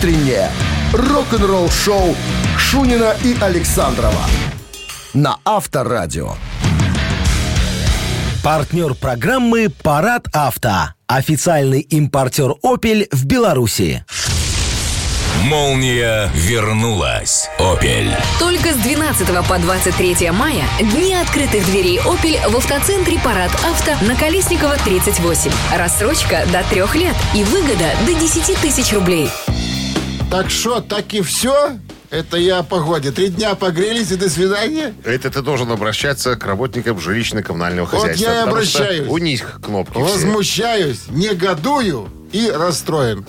утреннее рок-н-ролл-шоу Шунина и Александрова на Авторадио. Партнер программы «Парад авто». Официальный импортер «Опель» в Беларуси. Молния вернулась. Опель. Только с 12 по 23 мая дни открытых дверей Opel в автоцентре Парад Авто на Колесникова 38. Рассрочка до трех лет и выгода до 10 тысяч рублей. Так что, так и все? Это я о погоде. Три дня погрелись и до свидания? Это ты должен обращаться к работникам жилищно-коммунального Вот хозяйства. я и обращаюсь. У них кнопки все. Возмущаюсь, негодую и расстроен.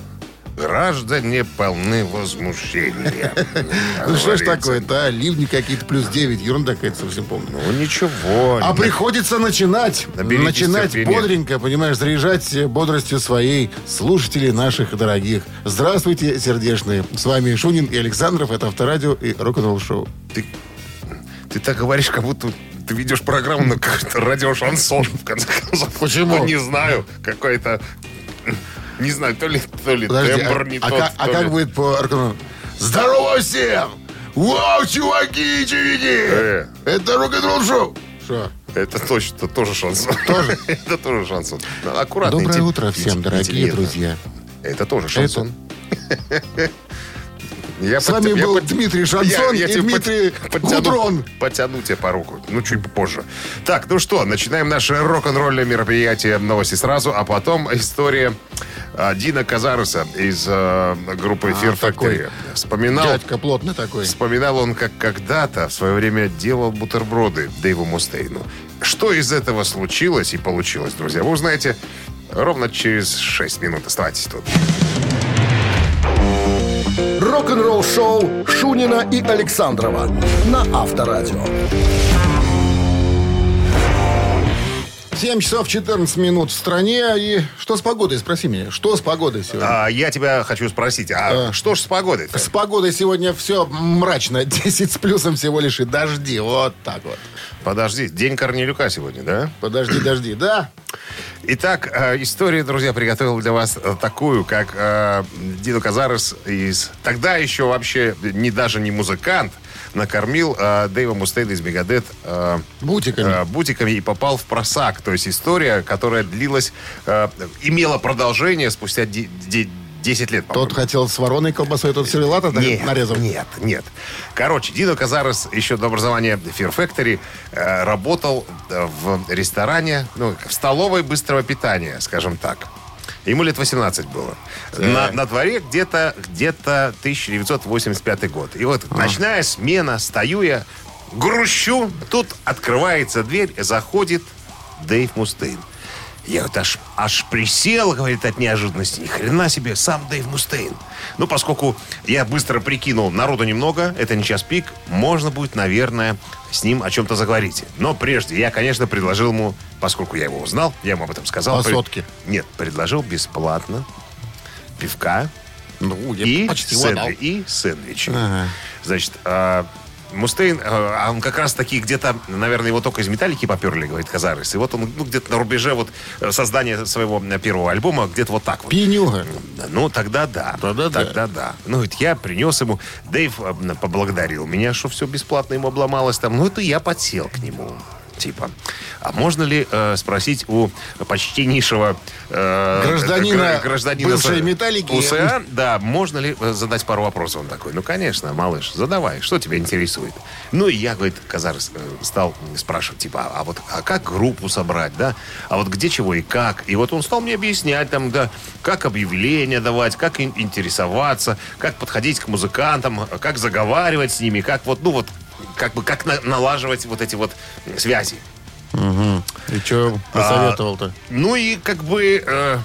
Граждане полны возмущения. Ну что ж такое-то, а? Ливни какие-то плюс 9, ерунда какая-то совсем помню. Ну ничего. А приходится начинать. Начинать бодренько, понимаешь, заряжать бодростью своей слушателей наших дорогих. Здравствуйте, сердечные. С вами Шунин и Александров. Это Авторадио и рок-н-ролл шоу. Ты, ты так говоришь, как будто ты ведешь программу на какой-то радиошансон, в конце концов. Почему? Ну, не знаю, какой-то... Не знаю, то ли, то ли Подожди, тембр а, не а тот, как, а то как ли- будет по Здорово всем! Вау, чуваки и чувики! Э. Это рок-н-ролл шоу! Что? Это точно, это тоже шансон. Тоже? это тоже шансон. Аккуратно. Доброе интелли- утро всем, интелли- дорогие интеллигентно. друзья. Это тоже шансон. Я С вами я был под- Дмитрий Шансон и тебе Дмитрий под- подтяну- Гудрон. Подтяну тебе по руку. Ну, чуть позже. Так, ну что, начинаем наше рок-н-ролльное мероприятие. Новости сразу, а потом история а, Дина Казаруса из а, группы Fear такой Factory. Вспоминал, Дядька плотный такой. вспоминал он, как когда-то в свое время делал бутерброды Дэйву Мустейну. Что из этого случилось и получилось, друзья, вы узнаете ровно через 6 минут. Оставайтесь тут. Рок-н-ролл-шоу Шунина и Александрова на Авторадио. 7 часов 14 минут в стране. И что с погодой, спроси меня. Что с погодой сегодня? А, я тебя хочу спросить, а А. что ж с погодой С погодой сегодня все мрачно. 10 с плюсом всего лишь и дожди. Вот так вот. Подожди, день Корнелюка сегодня, да? Подожди, дожди. Да? Итак, э, история, друзья, приготовил для вас э, такую, как э, Дино Казарес из... Тогда еще вообще не даже не музыкант, накормил э, Дэйва Мустейна из Мегадет э, Бутиками. э, бутиками и попал в просак. То есть история, которая длилась, э, имела продолжение спустя де- де- 10 лет. Тот хотел с вороной колбасой, тот сервелата Нет, нарезал. нет, нет. Короче, Дино Казарес еще до образования Fear Factory э, работал в ресторане, ну, в столовой быстрого питания, скажем так. Ему лет 18 было. На, на дворе где-то где 1985 год. И вот ночная смена, стою я, грущу, тут открывается дверь, заходит Дэйв Мустейн. Я вот аж, аж присел, говорит, от неожиданности. Ни хрена себе, сам Дэйв Мустейн. Ну, поскольку я быстро прикинул, народу немного, это не час пик, можно будет, наверное, с ним о чем-то заговорить. Но прежде я, конечно, предложил ему, поскольку я его узнал, я ему об этом сказал. По сотке. Нет, предложил бесплатно пивка Ну, и, почти сэндви- и сэндвичи. Ага. Значит, а, Мустейн, а он как раз таки где-то, наверное, его только из металлики поперли, говорит Казарес. И вот он ну, где-то на рубеже вот э, создания своего э, первого альбома, где-то вот так вот. Пьянюга. Ну, тогда да. Тогда да. Тогда да. Ну, ведь я принес ему. Дэйв э, поблагодарил меня, что все бесплатно ему обломалось там. Ну, это я подсел к нему. Типа, а можно ли э, спросить у почтеннейшего э, Гражданина гра- гражданина бывшей «Металлики». УСА, да, можно ли э, задать пару вопросов? Он такой, ну, конечно, малыш, задавай, что тебя интересует? Ну, и я, говорит, Казарс, э, стал спрашивать, типа, а, а вот а как группу собрать, да? А вот где, чего и как? И вот он стал мне объяснять, там, да, как объявления давать, как ин- интересоваться, как подходить к музыкантам, как заговаривать с ними, как вот, ну, вот, как бы, как на- налаживать вот эти вот связи. И что посоветовал-то? Ну и как бы, э,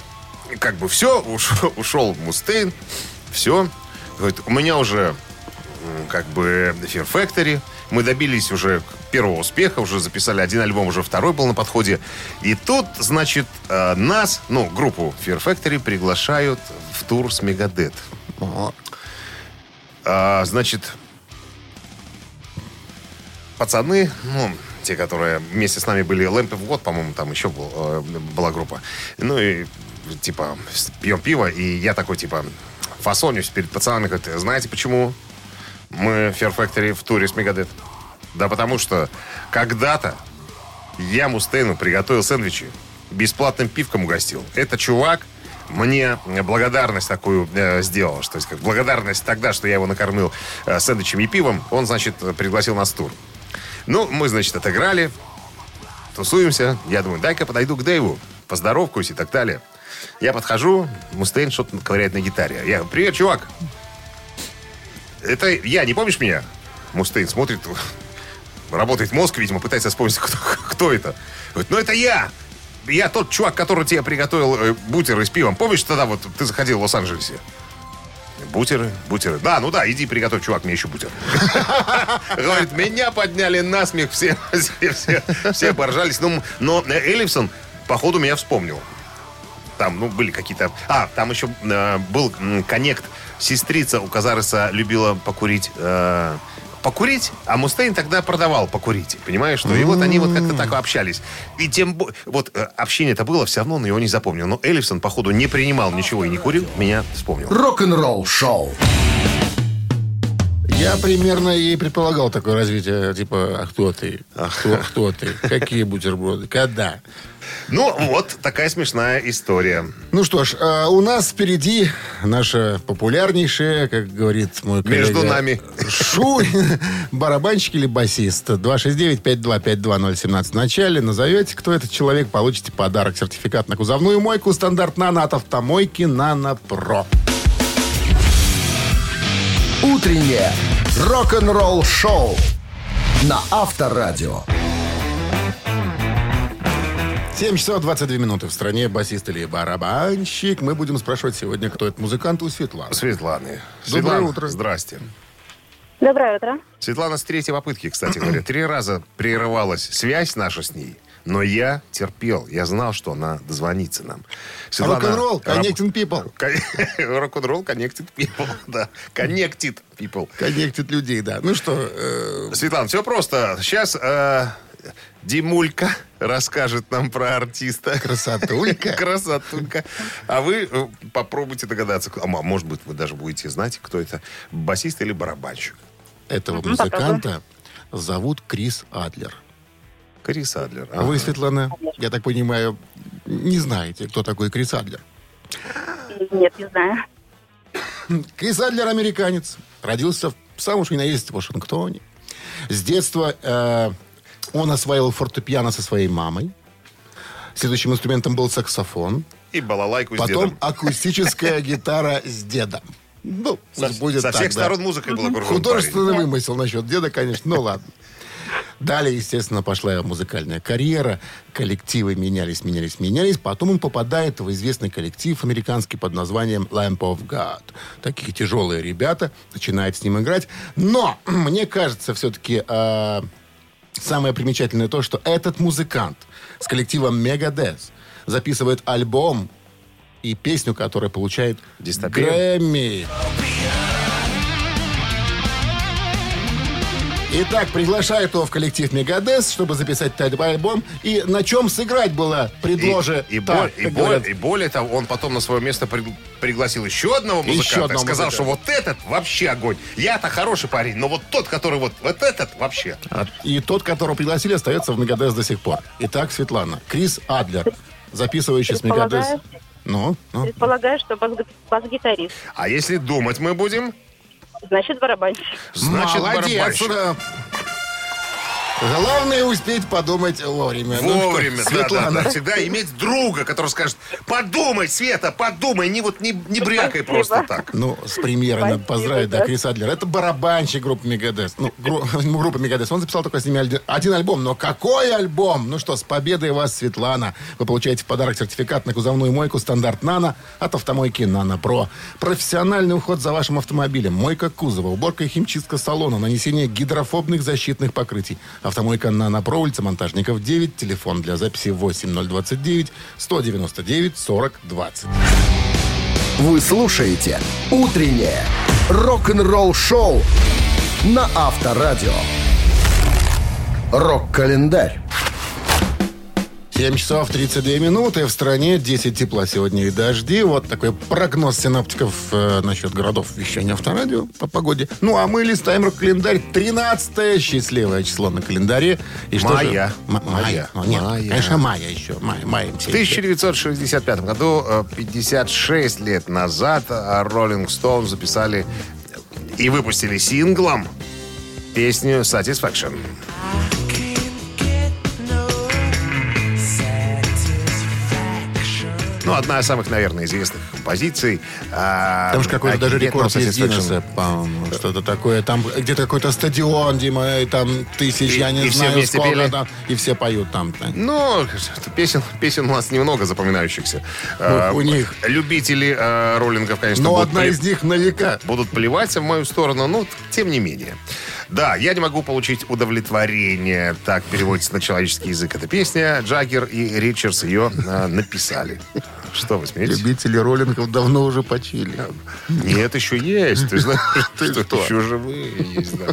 как бы все, ушел, ушел Мустейн, все. Говорит, у меня уже как бы Fear Factory, мы добились уже первого успеха, уже записали один альбом, уже второй был на подходе. И тут, значит, э, нас, ну, группу Fear Factory приглашают в тур с Мегадет. А, значит, пацаны, ну, те, которые вместе с нами были, Lamp of God, по-моему, там еще был, э, была группа. Ну и, типа, пьем пиво, и я такой, типа, фасонюсь перед пацанами. Говорит, знаете почему мы в Fear Factory в туре с Мегадет? Да потому что когда-то я Мустейну приготовил сэндвичи, бесплатным пивком угостил. Это чувак мне благодарность такую э, сделал. Что, есть, как благодарность тогда, что я его накормил э, сэндвичем и пивом, он, значит, пригласил нас в тур. Ну, мы, значит, отыграли, тусуемся. Я думаю, дай-ка подойду к Дэйву, поздоровкаюсь и так далее. Я подхожу, Мустейн что-то ковыряет на гитаре. Я говорю, привет, чувак. Это я, не помнишь меня? Мустейн смотрит, работает мозг, видимо, пытается вспомнить, кто, кто это. Говорит, ну это я. Я тот чувак, который тебе приготовил э, бутеры с пивом. Помнишь, тогда вот ты заходил в Лос-Анджелесе? Бутеры, бутеры. Да, ну да, иди приготовь, чувак, мне еще бутер. Говорит, меня подняли на смех, все, все, все, все поржались. Ну, но Эллипсон, походу, меня вспомнил. Там, ну, были какие-то... А, там еще э, был коннект. Сестрица у Казареса любила покурить... э, покурить, а Мустейн тогда продавал покурить. Понимаешь, что? И вот они вот как-то так общались. И тем... бо- Вот э, общение это было, все равно он его не запомнил. Но Эллипсон, походу, не принимал ничего и не курил, меня вспомнил. Рок-н-ролл шоу. Я примерно и предполагал такое развитие, типа, а кто ты? А кто, кто ты? Какие бутерброды? Когда? Ну, вот такая смешная история. Ну что ж, а, у нас впереди наша популярнейшая, как говорит мой коллега... Между нами. Шунин, барабанщик или басист. 269-5252-017 в начале. Назовете, кто этот человек, получите подарок. Сертификат на кузовную мойку. Стандарт «Нано» от автомойки «Нано Про». Утреннее рок-н-ролл шоу на Авторадио. 7 часов 22 минуты в стране. Басист или барабанщик. Мы будем спрашивать сегодня, кто это музыкант у Светланы. Светланы. Доброе Светлана, утро. Здрасте. Доброе утро. Светлана с третьей попытки, кстати говоря. Три раза прерывалась связь наша с ней. Но я терпел. Я знал, что она дозвонится нам. Рок-н-ролл, connecting people. Рок-н-ролл, connected people. Да, connected people. Коннектит людей, да. Ну что, э, Светлана, все просто. Сейчас э, Димулька расскажет нам про артиста. красотулька. Красотулька. А вы э, попробуйте догадаться. кто- А м- может быть, вы даже будете знать, кто это. Басист или барабанщик. Этого Мгм, музыканта зовут Крис Адлер. Крис Адлер. А вы, Светлана, я так понимаю, не знаете, кто такой Крис Адлер. Нет, не знаю. Крис Адлер американец. Родился в самом что ни на есть Вашингтоне. С детства э, он осваивал фортепиано со своей мамой. Следующим инструментом был саксофон. И балалайку с Потом дедом. акустическая гитара с дедом. Ну, Со, будет со так, всех да. сторон музыкой был окружен парень. Художественный вымысел насчет деда, конечно, ну ладно. Далее, естественно, пошла его музыкальная карьера. Коллективы менялись, менялись, менялись. Потом он попадает в известный коллектив американский под названием Lamp of God. Такие тяжелые ребята. Начинает с ним играть. Но, мне кажется, все-таки э, самое примечательное то, что этот музыкант с коллективом Megadeth записывает альбом и песню, которая получает Дистопия? Грэмми. Итак, приглашает его в коллектив Мегадес, чтобы записать альбом. И на чем сыграть было предложено. И, и, так, и говорят. и более того, он потом на свое место при- пригласил еще одного Еще музыканта. одного сказал, музыканта. что вот этот вообще огонь. Я-то хороший парень, но вот тот, который вот, вот этот вообще. А- И тот, которого пригласили, остается в Мегадес до сих пор. Итак, Светлана. Крис Адлер, записывающий с Мегадес. Ну, ну. Предполагаю, что бас- бас-гитарист. А если думать мы будем, Значит, барабанщик. значит Молодец. барабанщик. Да. Главное успеть подумать вовремя. Ну что, Вовремя, да, да, Светлана. да. Всегда иметь друга, который скажет, подумай, Света, подумай, не вот не, не брякай Спасибо. просто так. Ну, с премьерой надо поздравить, да, да. Крис Адлер. Это барабанщик группы Мегадес. Ну, гру- ну, группа Мегадес. Он записал только с ними один, один альбом. Но какой альбом? Ну что, с победой вас, Светлана. Вы получаете в подарок сертификат на кузовную мойку стандарт «Нано» от автомойки «Нано Про». Профессиональный уход за вашим автомобилем. Мойка кузова, уборка и химчистка салона, нанесение гидрофобных защитных покрытий. Автомойка «Нано Про», улица Монтажников, 9. Телефон для записи 8029 199 40 20. Вы слушаете «Утреннее рок-н-ролл-шоу» на Авторадио. Рок-календарь. 7 часов 32 минуты. В стране 10 тепла сегодня и дожди. Вот такой прогноз синоптиков э, насчет городов вещания авторадио по погоде. Ну, а мы листаем рок-календарь. 13 счастливое число на календаре. И что же? Мая. М- мая. Мая. Ну, нет, Мая. конечно, мая еще. Мая, мая В 1965 году, э, 56 лет назад, э, Rolling Stone записали и выпустили синглом песню Satisfaction. Ну, одна из самых, наверное, известных композиций. а, Там же какой-то даже рекорд есть. Гиннесса, по-моему, что-то такое. Там где-то какой-то стадион, Дима, и там тысяч, И- я не и все знаю, вместе сколько пели? там. И все поют там. Ну, песен, песен у нас немного запоминающихся. А, у них. Любители а, роллингов, конечно, Но будут одна пле- из них на века. будут плеваться в мою сторону, но тем не менее. Да, я не могу получить удовлетворение. Так переводится на человеческий язык эта песня. Джаггер и Ричардс ее а, написали. Что вы смеетесь? Любители роллингов давно уже почили. Нет, еще есть. Ты знаешь, Ты что еще живые есть, да.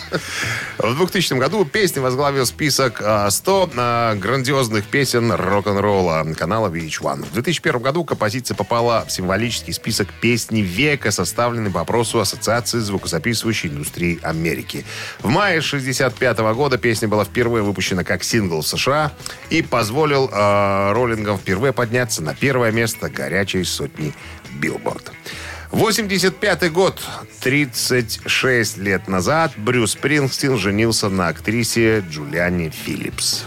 В 2000 году песня возглавил список а, 100 а, грандиозных песен рок-н-ролла канала VH1. В 2001 году композиция попала в символический список песни века, составленный по опросу Ассоциации звукозаписывающей индустрии Америки. В мае 1965 года песня была впервые выпущена как сингл в США и позволил э, роллингам впервые подняться на первое место горячей сотни Билборд. 85 год, 36 лет назад, Брюс Спрингстин женился на актрисе Джулиане Филлипс.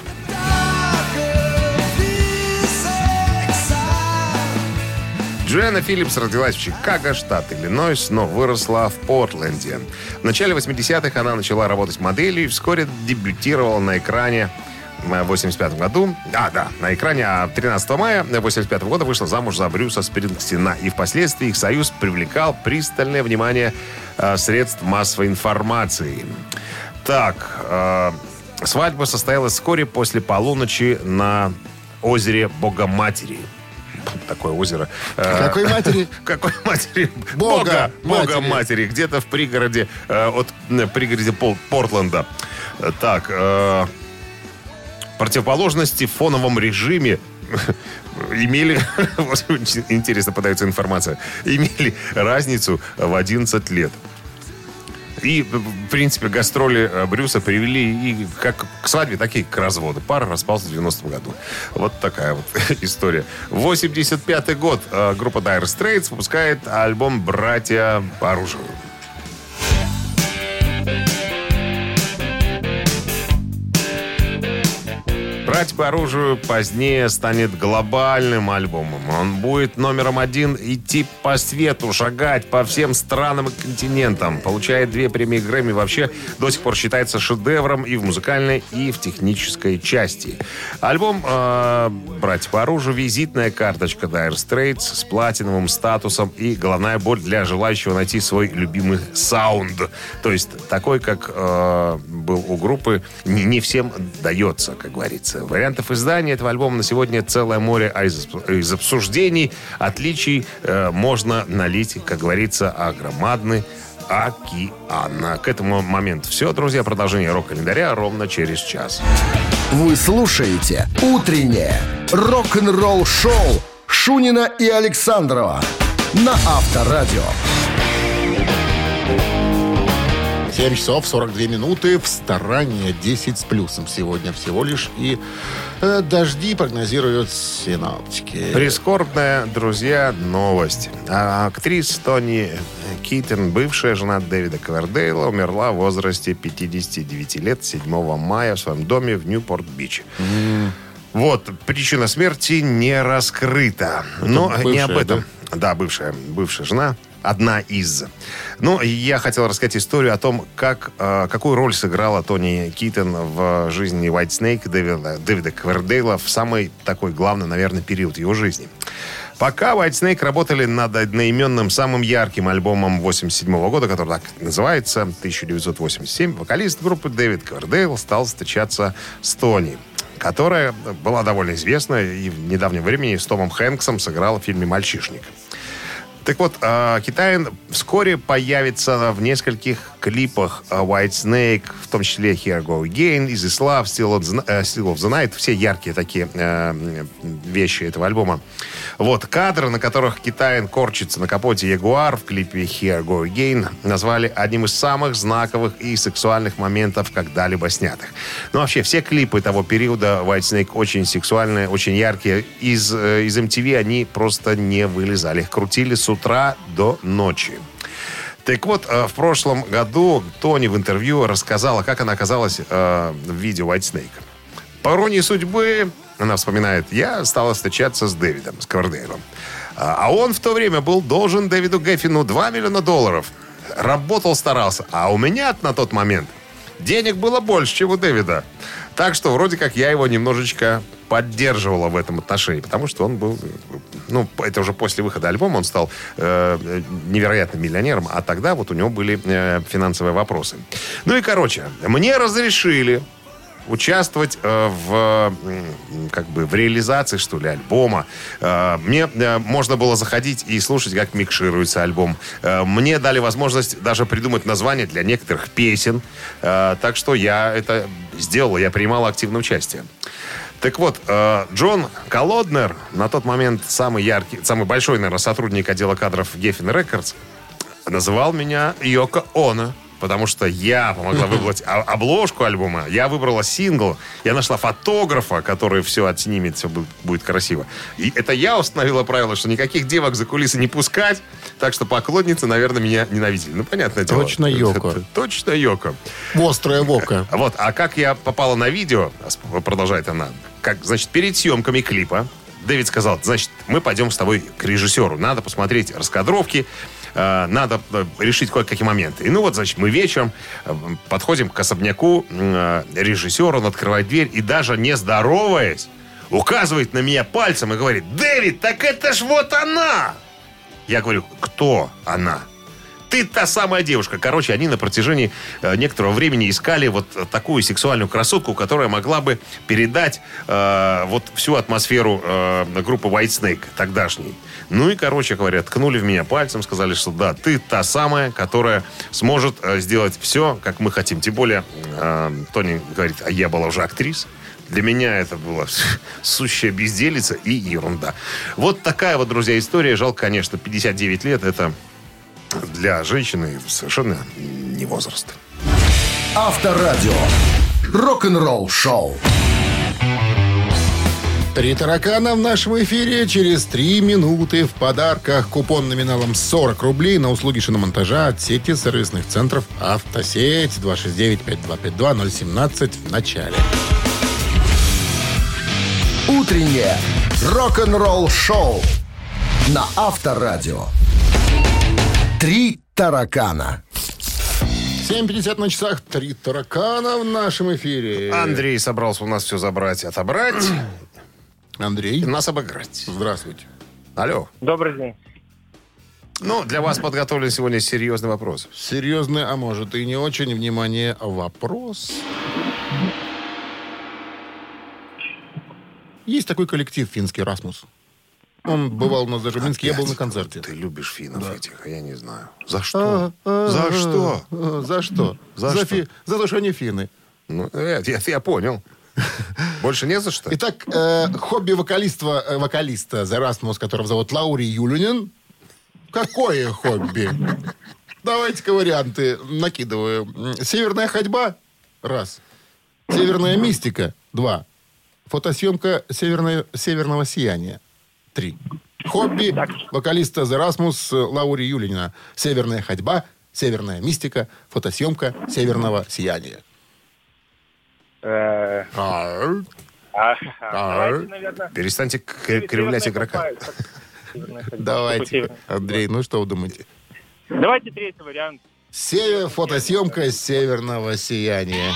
Джулиана Филлипс родилась в Чикаго, штат Иллинойс, но выросла в Портленде. В начале 80-х она начала работать моделью и вскоре дебютировала на экране в 85 году. А, да, на экране а 13 мая 85 года вышла замуж за Брюса Спрингстина. И впоследствии их союз привлекал пристальное внимание э, средств массовой информации. Так, э, свадьба состоялась вскоре после полуночи на озере Богоматери. Такое озеро. Э, Какой матери? какой матери? Бога Бога, матери. Где-то в пригороде, э, от э, пригороде Портленда. Так, противоположности в фоновом режиме имели, вот интересно подается информация, имели разницу в 11 лет. И, в принципе, гастроли э, Брюса привели и как к свадьбе, так и к разводу. Пара распалась в 90-м году. Вот такая вот история. 85-й год э, группа Dire Straits выпускает альбом «Братья по оружию». «Братья по оружию» позднее станет глобальным альбомом. Он будет номером один идти по свету, шагать по всем странам и континентам. Получает две премии Грэмми. Вообще до сих пор считается шедевром и в музыкальной, и в технической части. Альбом э, «Братья по оружию» — визитная карточка Dire Straits с платиновым статусом и головная боль для желающего найти свой любимый саунд. То есть такой, как э, был у группы, не, не всем дается, как говорится. Вариантов издания этого альбома на сегодня целое море, а из, из обсуждений, отличий э, можно налить, как говорится, а громадный. К этому моменту все, друзья. Продолжение рок-календаря ровно через час. Вы слушаете «Утреннее рок-н-ролл-шоу» Шунина и Александрова на Авторадио. 7 часов 42 минуты. В старании 10 с плюсом сегодня всего лишь. И э, дожди прогнозируют синоптики. Прискорбная, друзья, новость. А актриса Тони Китон, бывшая жена Дэвида Ковердейла, умерла в возрасте 59 лет 7 мая в своем доме в Ньюпорт-Бич. Вот, причина смерти не раскрыта. Но не бывшая, об этом. Да? бывшая, бывшая жена. Одна из. Ну, я хотел рассказать историю о том, как, э, какую роль сыграла Тони Китон в жизни White Snake Дэвида, Дэвида Квердейла в самый такой главный, наверное, период его жизни. Пока White Snake работали над одноименным самым ярким альбомом 87 года, который так называется, 1987, вокалист группы Дэвид Квердейл стал встречаться с Тони которая была довольно известна и в недавнем времени с Томом Хэнксом сыграла в фильме «Мальчишник». Так вот, а, Китаин вскоре появится в нескольких клипах а, White Snake, в том числе Here Go Again, Easy Love, Still э, of the Night, все яркие такие э, вещи этого альбома. Вот, кадры, на которых Китаин корчится на капоте Ягуар в клипе Here Go Again, назвали одним из самых знаковых и сексуальных моментов, когда-либо снятых. Ну, вообще, все клипы того периода White Snake очень сексуальные, очень яркие. Из, э, из MTV они просто не вылезали. Их крутили с утра до ночи. Так вот, э, в прошлом году Тони в интервью рассказала, как она оказалась э, в видео White Snake. По иронии судьбы, она вспоминает, я стала встречаться с Дэвидом, с Ковердейлом. А а он в то время был должен Дэвиду Геффину 2 миллиона долларов. Работал, старался. А у меня на тот момент денег было больше, чем у Дэвида. Так что вроде как я его немножечко поддерживала в этом отношении, потому что он был, ну, это уже после выхода альбома он стал э, невероятным миллионером, а тогда вот у него были э, финансовые вопросы. Ну и, короче, мне разрешили участвовать э, в как бы в реализации что ли альбома. Э, мне э, можно было заходить и слушать, как микшируется альбом. Мне дали возможность даже придумать название для некоторых песен. Так что я это сделал, я принимал активное участие. Так вот, Джон Колоднер, на тот момент самый яркий, самый большой, наверное, сотрудник отдела кадров Geffen Records, называл меня Йоко Оно. Потому что я помогла выбрать обложку альбома, я выбрала сингл, я нашла фотографа, который все отснимет, все будет, красиво. И это я установила правило, что никаких девок за кулисы не пускать, так что поклонницы, наверное, меня ненавидели. Ну, понятное дело. Точно Йоко. Точно Йоко. Острая вока. Вот, а как я попала на видео, а продолжает она, как, значит, перед съемками клипа Дэвид сказал, значит, мы пойдем с тобой к режиссеру, надо посмотреть раскадровки, э, надо э, решить кое-какие моменты. И ну вот, значит, мы вечером э, подходим к особняку э, режиссера, он открывает дверь и даже не здороваясь, указывает на меня пальцем и говорит, Дэвид, так это ж вот она! Я говорю, кто она? Ты та самая девушка. Короче, они на протяжении э, некоторого времени искали вот такую сексуальную красотку, которая могла бы передать э, вот всю атмосферу э, группы White Snake тогдашней. Ну и, короче говоря, ткнули в меня пальцем, сказали, что да, ты та самая, которая сможет э, сделать все, как мы хотим. Тем более, э, Тони говорит, а я была уже актрисой. Для меня это была сущая безделица и ерунда. Вот такая вот, друзья, история. Жалко, конечно, 59 лет. Это для женщины совершенно не возраст. Авторадио. Рок-н-ролл шоу. Три таракана в нашем эфире через три минуты в подарках. Купон номиналом 40 рублей на услуги шиномонтажа от сети сервисных центров «Автосеть» 269-5252-017 в начале. Утреннее рок-н-ролл шоу на Авторадио. Три таракана. 7.50 на часах. Три таракана в нашем эфире. Андрей собрался у нас все забрать, отобрать Андрей, и нас обыграть. здравствуйте. Алло. Добрый день. Ну, для вас подготовлен сегодня серьезный вопрос. Серьезный, а может и не очень. Внимание, вопрос. Есть такой коллектив финский «Расмус». Он бывал у нас даже в Минске, я был на концерте. Ты любишь финнов этих, а я не знаю. За что? За что? А, За что? За что? за то, что они финны. Ну, э, я, понял. Больше не за что? Итак, э, хобби вокалиста, э, вокалиста Rasmus, которого зовут Лаури Юлинин. Какое хобби? Давайте-ка варианты накидываю. Северная ходьба? Раз. Северная мистика? Два. Фотосъемка северной- северного сияния? Три. Хобби вокалиста The Rasmus э, Лаури Юлинина. Северная ходьба, северная мистика, фотосъемка северного сияния. Э, Ар. а, А. Наверное... Перестаньте кривлять игрока. Давайте, Андрей, ну что вы думаете? Давайте третий вариант. Север, фотосъемка северного сияния.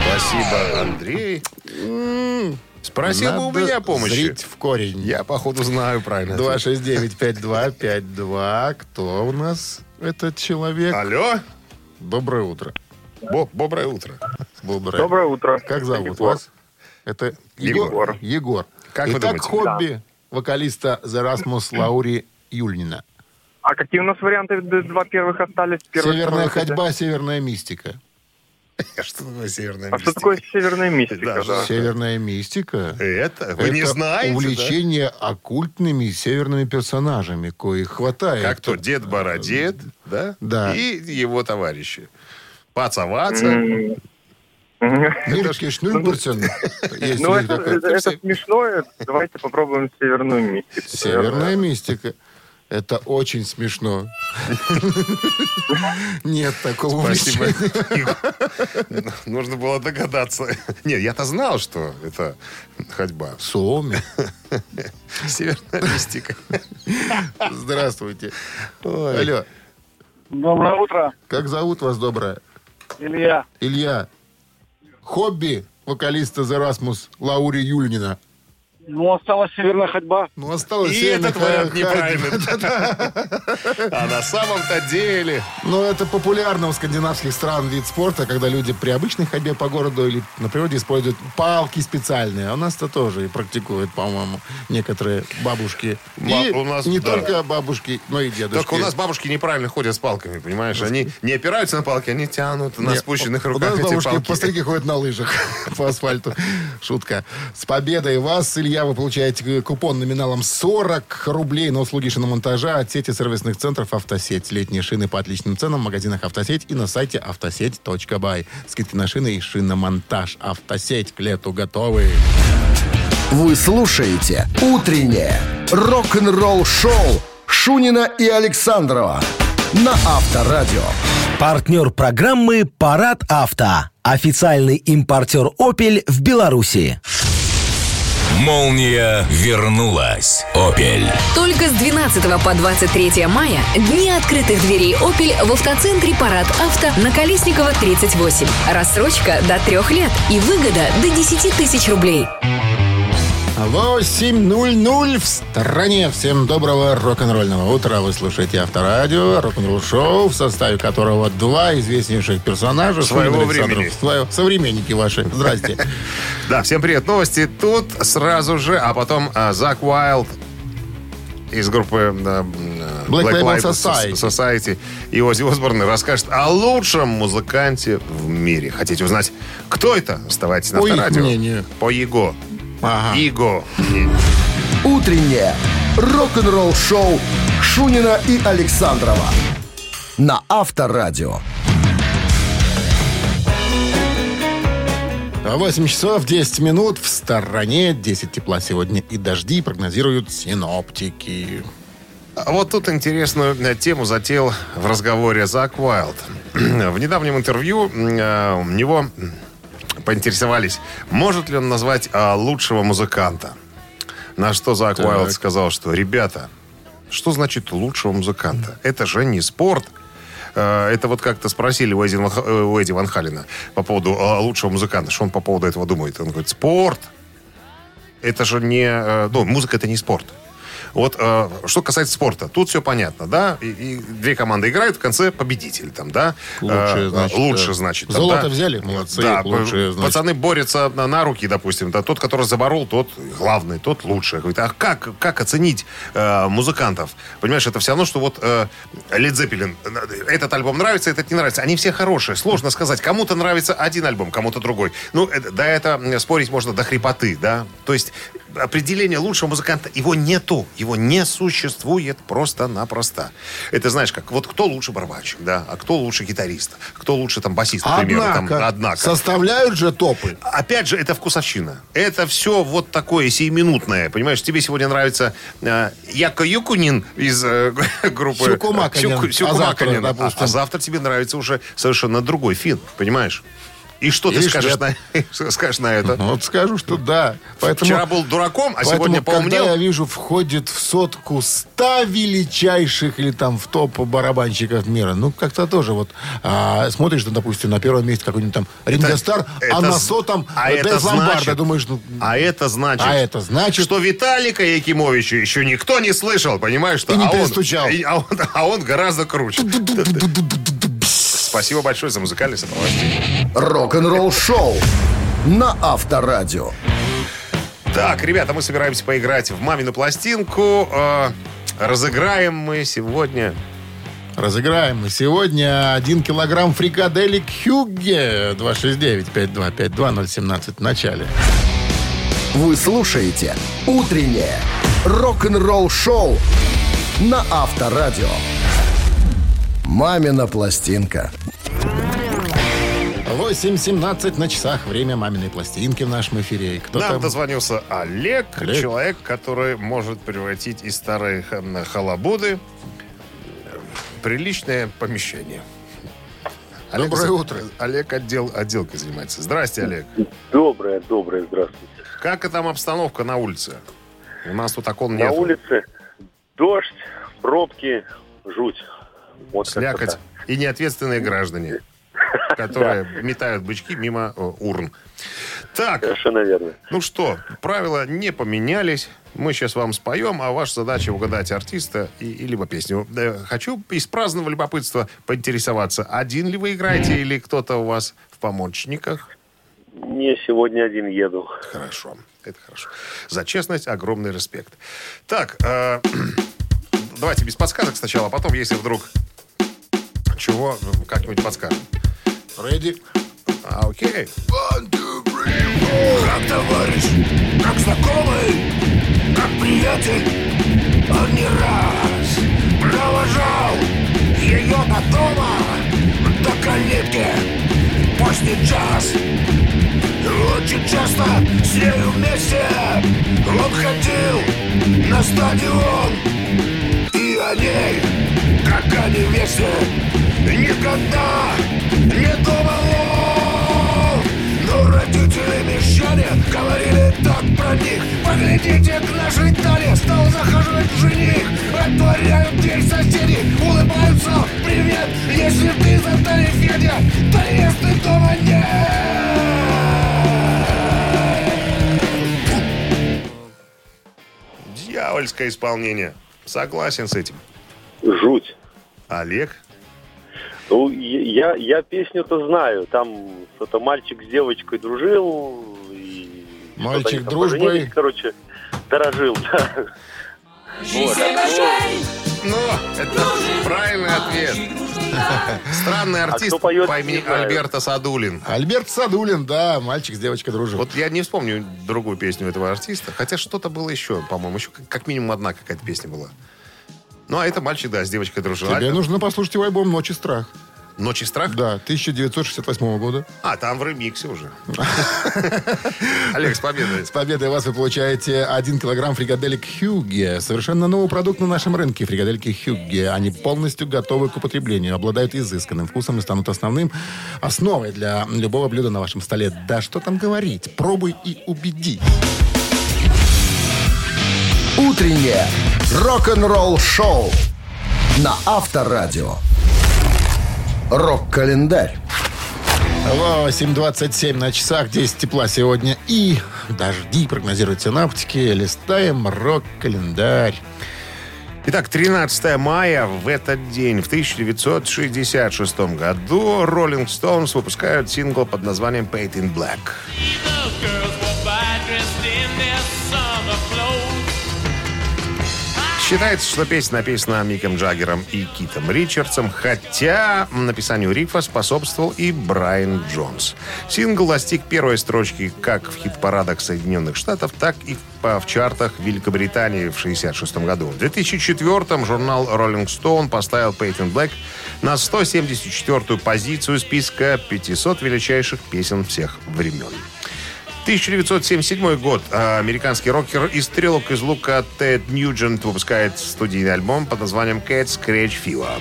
Спасибо, Андрей. Спросил бы у Надо меня помощи. Зрить в корень. Я, походу, знаю правильно. ответ. 269-5252. Кто у нас этот человек? Алло? Доброе утро. Боб, доброе утро. Доброе. Доброе утро. Как зовут Егор. вас? Это Егор. Егор. Егор. Как вы Итак, думаете? хобби вокалиста The Rasmus Лаури Юльнина. А какие у нас варианты? Два первых остались. Первый, Северная второй, ходьба, северная мистика. Что такое северная А что мистика? такое северная мистика? Да, да? Северная мистика. Это? Вы не Это знаете, да? увлечение оккультными северными персонажами, коих хватает. Как то Дед Бородед, да? Да. И его товарищи. Пацаваца. М, Мирский Шнюрбурсен. Есть Ну, у них это, такой. это- это смешно. Давайте попробуем северную мистику. Северная мистика. Это очень смешно. Нет такого Спасибо. Нужно было догадаться. Нет, я-то знал, что это ходьба. Суоми. Северная мистика. Здравствуйте. Алло, Доброе утро, как зовут вас, доброе? Илья. Илья. Хобби вокалиста The Rasmus Лаури Юльнина. Ну, осталась северная ходьба. Ну, осталось И северная этот вариант неправильный. А на самом-то деле... Ну, это популярно у скандинавских стран вид спорта, когда люди при обычной ходьбе по городу или на природе используют палки специальные. А у нас-то тоже и практикуют, по-моему, некоторые бабушки. Ба- И у нас, не да. только бабушки, но и дедушки. Только у нас бабушки неправильно ходят с палками, понимаешь? Они не опираются на палки, они тянут на спущенных у руках нас эти бабушки палки. по старике ходят на лыжах по асфальту. Шутка. С победой вас, Илья, вы получаете купон номиналом 40 рублей на услуги шиномонтажа от сети сервисных центров «Автосеть». Летние шины по отличным ценам в магазинах «Автосеть» и на сайте автосеть.бай. Скидки на шины и шиномонтаж. «Автосеть» к лету готовы. Вы слушаете «Утреннее рок-н-ролл-шоу» Шунина и Александрова на Авторадио. Партнер программы «Парад авто». Официальный импортер «Опель» в Беларуси. Молния вернулась. Опель. Только с 12 по 23 мая дни открытых дверей Opel в автоцентре Парад Авто на Колесникова 38. Рассрочка до трех лет и выгода до 10 тысяч рублей. 8.00 в стране. Всем доброго рок-н-ролльного утра. Вы слушаете Авторадио, рок-н-ролл шоу, в составе которого два известнейших персонажа. Своего времени. свое- современники ваши. Здрасте. Да, всем привет. Новости тут сразу же, а потом а, Зак Уайлд из группы а, м, Black Label Label Society. Society и Оззи Осборн расскажет о лучшем музыканте в мире. Хотите узнать, кто это? Оставайтесь на По их Авторадио. мнению. По его. Ага. Его. Утреннее рок-н-ролл-шоу Шунина и Александрова на Авторадио. 8 часов 10 минут в стороне. 10 тепла сегодня и дожди прогнозируют синоптики. А Вот тут интересную э, тему затеял в разговоре Зак Уайлд. В недавнем интервью э, у него поинтересовались, может ли он назвать э, лучшего музыканта. На что Зак Так. Уайлд сказал, что, ребята, что значит лучшего музыканта? Это же не спорт. Э, Это вот как-то спросили у Эдди, э, у Эдди Ван Халина по поводу э, лучшего музыканта. Что он по поводу этого думает? Он говорит, спорт. Это же не... э, Ну, музыка это не спорт. Вот э, что касается спорта, тут все понятно, да? И, и две команды играют, в конце победитель там, да? Лучшие, Э, значит, лучше, да. значит. там, Золото да? взяли? Молодцы. Да, Лучшие, значит. пацаны борются на, на руки, допустим. Да, тот, который заборол, тот главный, тот лучше. Говорит, а как, как оценить э, музыкантов? Понимаешь, это все равно, что вот э, Led Zeppelin, э, этот альбом нравится, этот не нравится. Они все хорошие, сложно сказать. Кому-то нравится один альбом, кому-то другой. Ну, это, да, это спорить можно до хрипоты, да? То есть определение лучшего музыканта, его нету, его не существует просто-напросто. Это знаешь как, вот кто лучше барабанщик, да, а кто лучше гитарист, кто лучше там басист, к примеру. там, Однако, составляют же топы. Опять же, это вкусовщина. Это все вот такое сиюминутное. Понимаешь, тебе сегодня нравится э, Яко Юкунин из э, группы... Сюкумаканен. Сюку- А Сюкумаканен. завтра, А, а завтра тебе нравится уже совершенно другой фин. Понимаешь? И что ты скажешь на, скажешь на это? Ну, Вот скажу, что да. Поэтому, Вчера был дураком, а поэтому, сегодня когда поумнел. я вижу, входит в сотку 100 величайших или там в топ барабанщиков мира, ну, как-то тоже вот а, смотришь, ну, допустим, на первом месте какой-нибудь там Ринго Стар, а на сотом а это Ломбарда. значит- Думаешь, ну, А это значит... А это значит- Что Виталика Якимовича еще никто не слышал, понимаешь? Что? И не а он- перестучал. и- а, он, а он гораздо круче. Спасибо большое за музыкальное сопровождение. Рок-н-ролл-шоу на Авторадио. Так, ребята, мы собираемся поиграть в мамину пластинку. Э, разыграем мы сегодня Разыграем мы сегодня 1 килограмм фрикаделек Хюгге 269-5252-017 в начале. Вы слушаете «Утреннее рок-н-ролл-шоу» на Авторадио. «Мамина пластинка». 8.17 на часах. Время маминой пластинки в нашем эфире. Кто Нам там? дозвонился Олег, Олег. человек, который может превратить из старой ха- халабуды в приличное помещение. Доброе за- утро. Олег отдел, отделкой занимается. Здрасте, Олег. Доброе, доброе, здравствуйте. Как и там обстановка на улице? У нас тут окон На нет. улице дождь, пробки, жуть. Вот Слякоть и неответственные граждане, которые метают бычки мимо э, урн. Так, Совершенно верно. ну что, правила не поменялись. Мы сейчас вам споем, а ваша задача угадать артиста и, и либо песню. Хочу из праздного любопытства поинтересоваться, один ли вы играете или кто-то у вас в помощниках? Не, сегодня один еду. Хорошо, это хорошо. За честность огромный респект. Так, э, давайте без подсказок сначала, а потом, если вдруг чего, как-нибудь подскажем. Ready? А, окей. Как товарищ, как знакомый, как приятель, он не раз провожал ее до дома, до калитки, поздний час. Очень часто с нею вместе он ходил на стадион и о ней, как о невесте, никогда не думал. Но родители мещане говорили так про них Поглядите, к нашей Тане стал захаживать жених Отворяют дверь соседи, улыбаются Привет, если ты за Таней Федя То если дома нет Дьявольское исполнение. Согласен с этим. Жуть. Олег? Ну, я, я песню-то знаю. Там что-то мальчик с девочкой дружил. И Мальчик дружбой. Короче, дорожил, да. Вот. Ну, это правильный ответ. Странный артист кто поет, по имени. Альберто Садулин. Альберт Садулин, да, мальчик с девочкой дружил. Вот я не вспомню другую песню этого артиста. Хотя что-то было еще, по-моему. Еще как минимум одна какая-то песня была. Ну, а это мальчик, да, с девочкой дружил. Тебе нужно послушать его альбом «Ночь и страх». Ночь и страх? Да, 1968 года. А, там в ремиксе уже. Олег, с победой. С победой вас вы получаете 1 килограмм фрикаделек Хюгге. Совершенно новый продукт на нашем рынке. Фрикадельки Хюгге. Они полностью готовы к употреблению, обладают изысканным вкусом и станут основным основой для любого блюда на вашем столе. Да что там говорить. Пробуй и убеди. Утреннее рок-н-ролл-шоу на Авторадио. Рок-календарь. 8.27 на часах, 10 тепла сегодня и дожди прогнозируют синаптики. Листаем рок-календарь. Итак, 13 мая в этот день, в 1966 году, Rolling Stones выпускают сингл под названием Paint in Black. Считается, что песня написана Миком Джаггером и Китом Ричардсом, хотя написанию рифа способствовал и Брайан Джонс. Сингл достиг первой строчки как в хит-парадах Соединенных Штатов, так и в, чартах Великобритании в 1966 году. В 2004 журнал Rolling Stone поставил Peyton Black на 174-ю позицию списка 500 величайших песен всех времен. 1977 год. А, Американский рокер и стрелок из лука Тед Ньюджент выпускает студийный альбом под названием Cat Scratch Fever.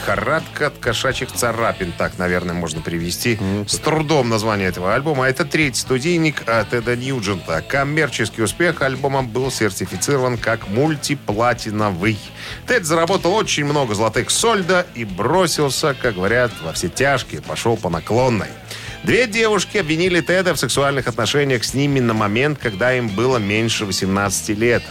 Лихорадка от кошачьих царапин, так, наверное, можно привести. С трудом название этого альбома. Это третий студийник от Теда Ньюджента. Коммерческий успех альбома был сертифицирован как мультиплатиновый. Тед заработал очень много золотых сольда и бросился, как говорят, во все тяжкие, пошел по наклонной. Две девушки обвинили Теда в сексуальных отношениях с ними на момент, когда им было меньше 18 лет.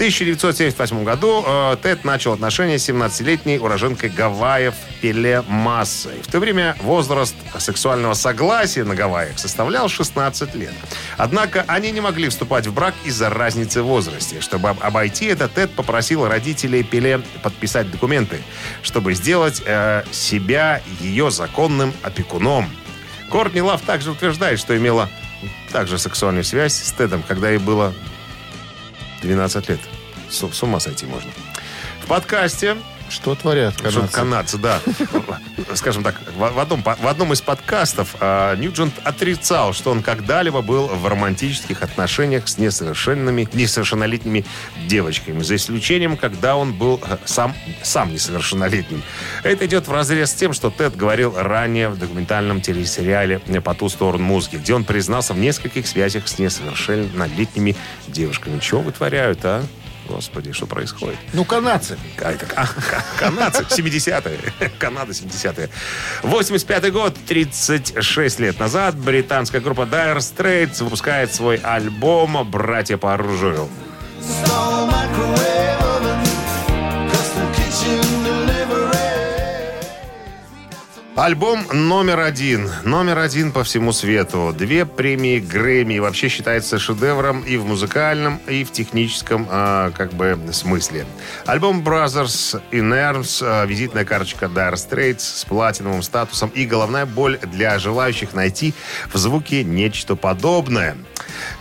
В 1978 году э, Тед начал отношения с 17-летней уроженкой Гавайев Пеле Массой. В то время возраст сексуального согласия на Гавайях составлял 16 лет. Однако они не могли вступать в брак из-за разницы в возрасте. Чтобы об- обойти это, Тед попросил родителей Пеле подписать документы, чтобы сделать э, себя ее законным опекуном. Кортни Лав также утверждает, что имела также сексуальную связь с Тедом, когда ей было 12 лет. С, с ума сойти можно. В подкасте Что творят что канадцы? канадцы, да. Скажем так, в, в одном, в одном из подкастов а, Ньюджент отрицал, что он когда-либо был в романтических отношениях с несовершенными, несовершеннолетними девочками, за исключением, когда он был э, сам, сам несовершеннолетним. Это идет в разрез с тем, что Тед говорил ранее в документальном телесериале «По ту сторону музыки», где он признался в нескольких связях с несовершеннолетними девушками. Чего вытворяют, а? Господи, что происходит? Ну, канадцы. А, канадцы, 70-е. Канада, 70-е. 85 год, 36 лет назад, британская группа Dire Straits выпускает свой альбом «Братья по оружию». Альбом номер один. Номер один по всему свету. Две премии Грэмми. Вообще считается шедевром и в музыкальном, и в техническом а, как бы смысле. Альбом Brothers in Arms, а, визитная карточка Dire Straits с платиновым статусом и головная боль для желающих найти в звуке нечто подобное.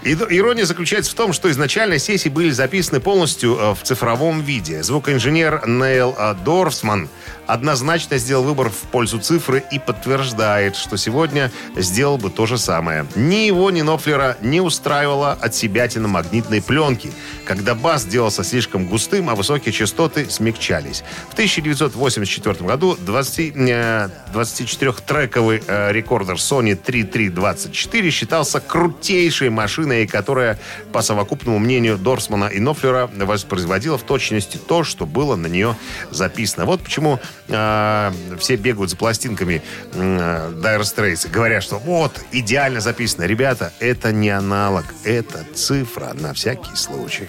И- Ирония заключается в том, что изначально сессии были записаны полностью э, в цифровом виде. Звукоинженер Нейл э, Дорфсман однозначно сделал выбор в пользу цифры и подтверждает, что сегодня сделал бы то же самое. Ни его, ни Нофлера не устраивала от себя магнитной пленки, когда бас делался слишком густым, а высокие частоты смягчались. В 1984 году 20, э, 24-трековый э, рекордер Sony 3324 считался крутейшей машиной, которая, по совокупному мнению Дорсмана и Нофлера, воспроизводила в точности то, что было на нее записано. Вот почему э, все бегают за пластинками э, Dire Straits, говоря, что вот, идеально записано. Ребята, это не аналог, это цифра на всякий случай.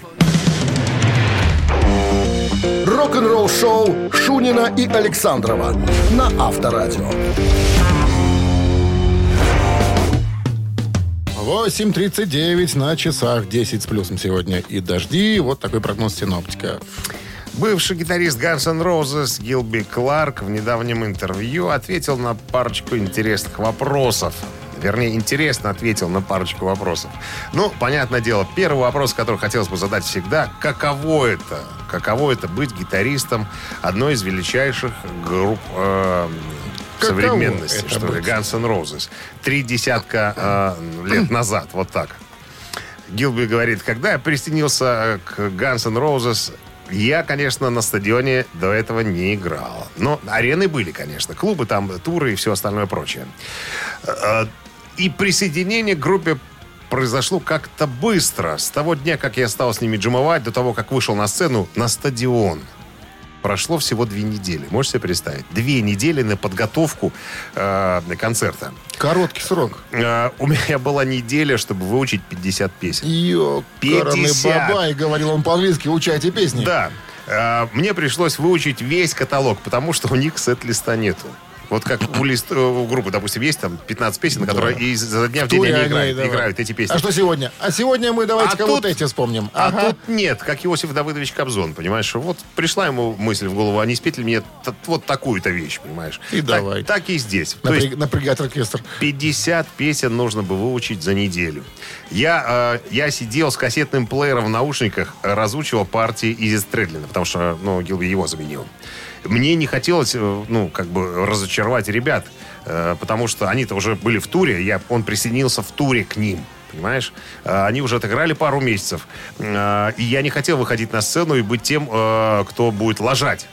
Рок-н-ролл шоу Шунина и Александрова на Авторадио. 8.39 на часах, 10 с плюсом сегодня. И дожди, вот такой прогноз синоптика. Бывший гитарист Guns N' Roses Гилби Кларк в недавнем интервью ответил на парочку интересных вопросов. Вернее, интересно ответил на парочку вопросов. Ну, понятное дело, первый вопрос, который хотелось бы задать всегда, каково это? Каково это быть гитаристом одной из величайших групп э, Каково современности, что ли? Guns N' Roses. Три десятка э, лет назад, вот так. Гилби говорит, когда я присоединился э, к Guns N' Roses, я, конечно, на стадионе до этого не играл. Но арены были, конечно. Клубы там, туры и все остальное прочее. Э, И присоединение к группе произошло как-то быстро. С того дня, как я стал с ними джимовать, до того, как вышел на сцену, на стадион. Прошло всего две недели. Можете себе представить? Две недели на подготовку э, концерта. Короткий срок. Э, у меня была неделя, чтобы выучить 50 песен. Ёкарный 50. бабай, говорил он по-английски, учайте песни. Да. Э, Мне пришлось выучить весь каталог, потому что у них сет-листа нету. Вот как у, лист, э, у группы, допустим, есть там 15 песен, которые изо дня в день они они, играют, давай. играют эти песни. А что сегодня? А сегодня мы давайте-ка А тут- эти вспомним. А Ага. тут нет, как Иосиф Давыдович Кобзон, понимаешь? Вот пришла ему мысль в голову, а не спеть ли мне вот такую-то вещь, понимаешь? И Так- давай. Так и здесь. То Напряг- есть Напрягать оркестр. 50 песен нужно бы выучить за неделю. Я, э, я сидел с кассетным плеером в наушниках, э, разучивал партии Изи Стрэдлина, потому что, ну, Гилби его заменил. Мне не хотелось, э, ну, как бы разочаровать ребят, э, потому что они-то уже были в туре, я, он присоединился в туре к ним. Понимаешь? Э, Они уже отыграли пару месяцев. И я не хотел выходить на сцену и быть тем, кто будет ложать.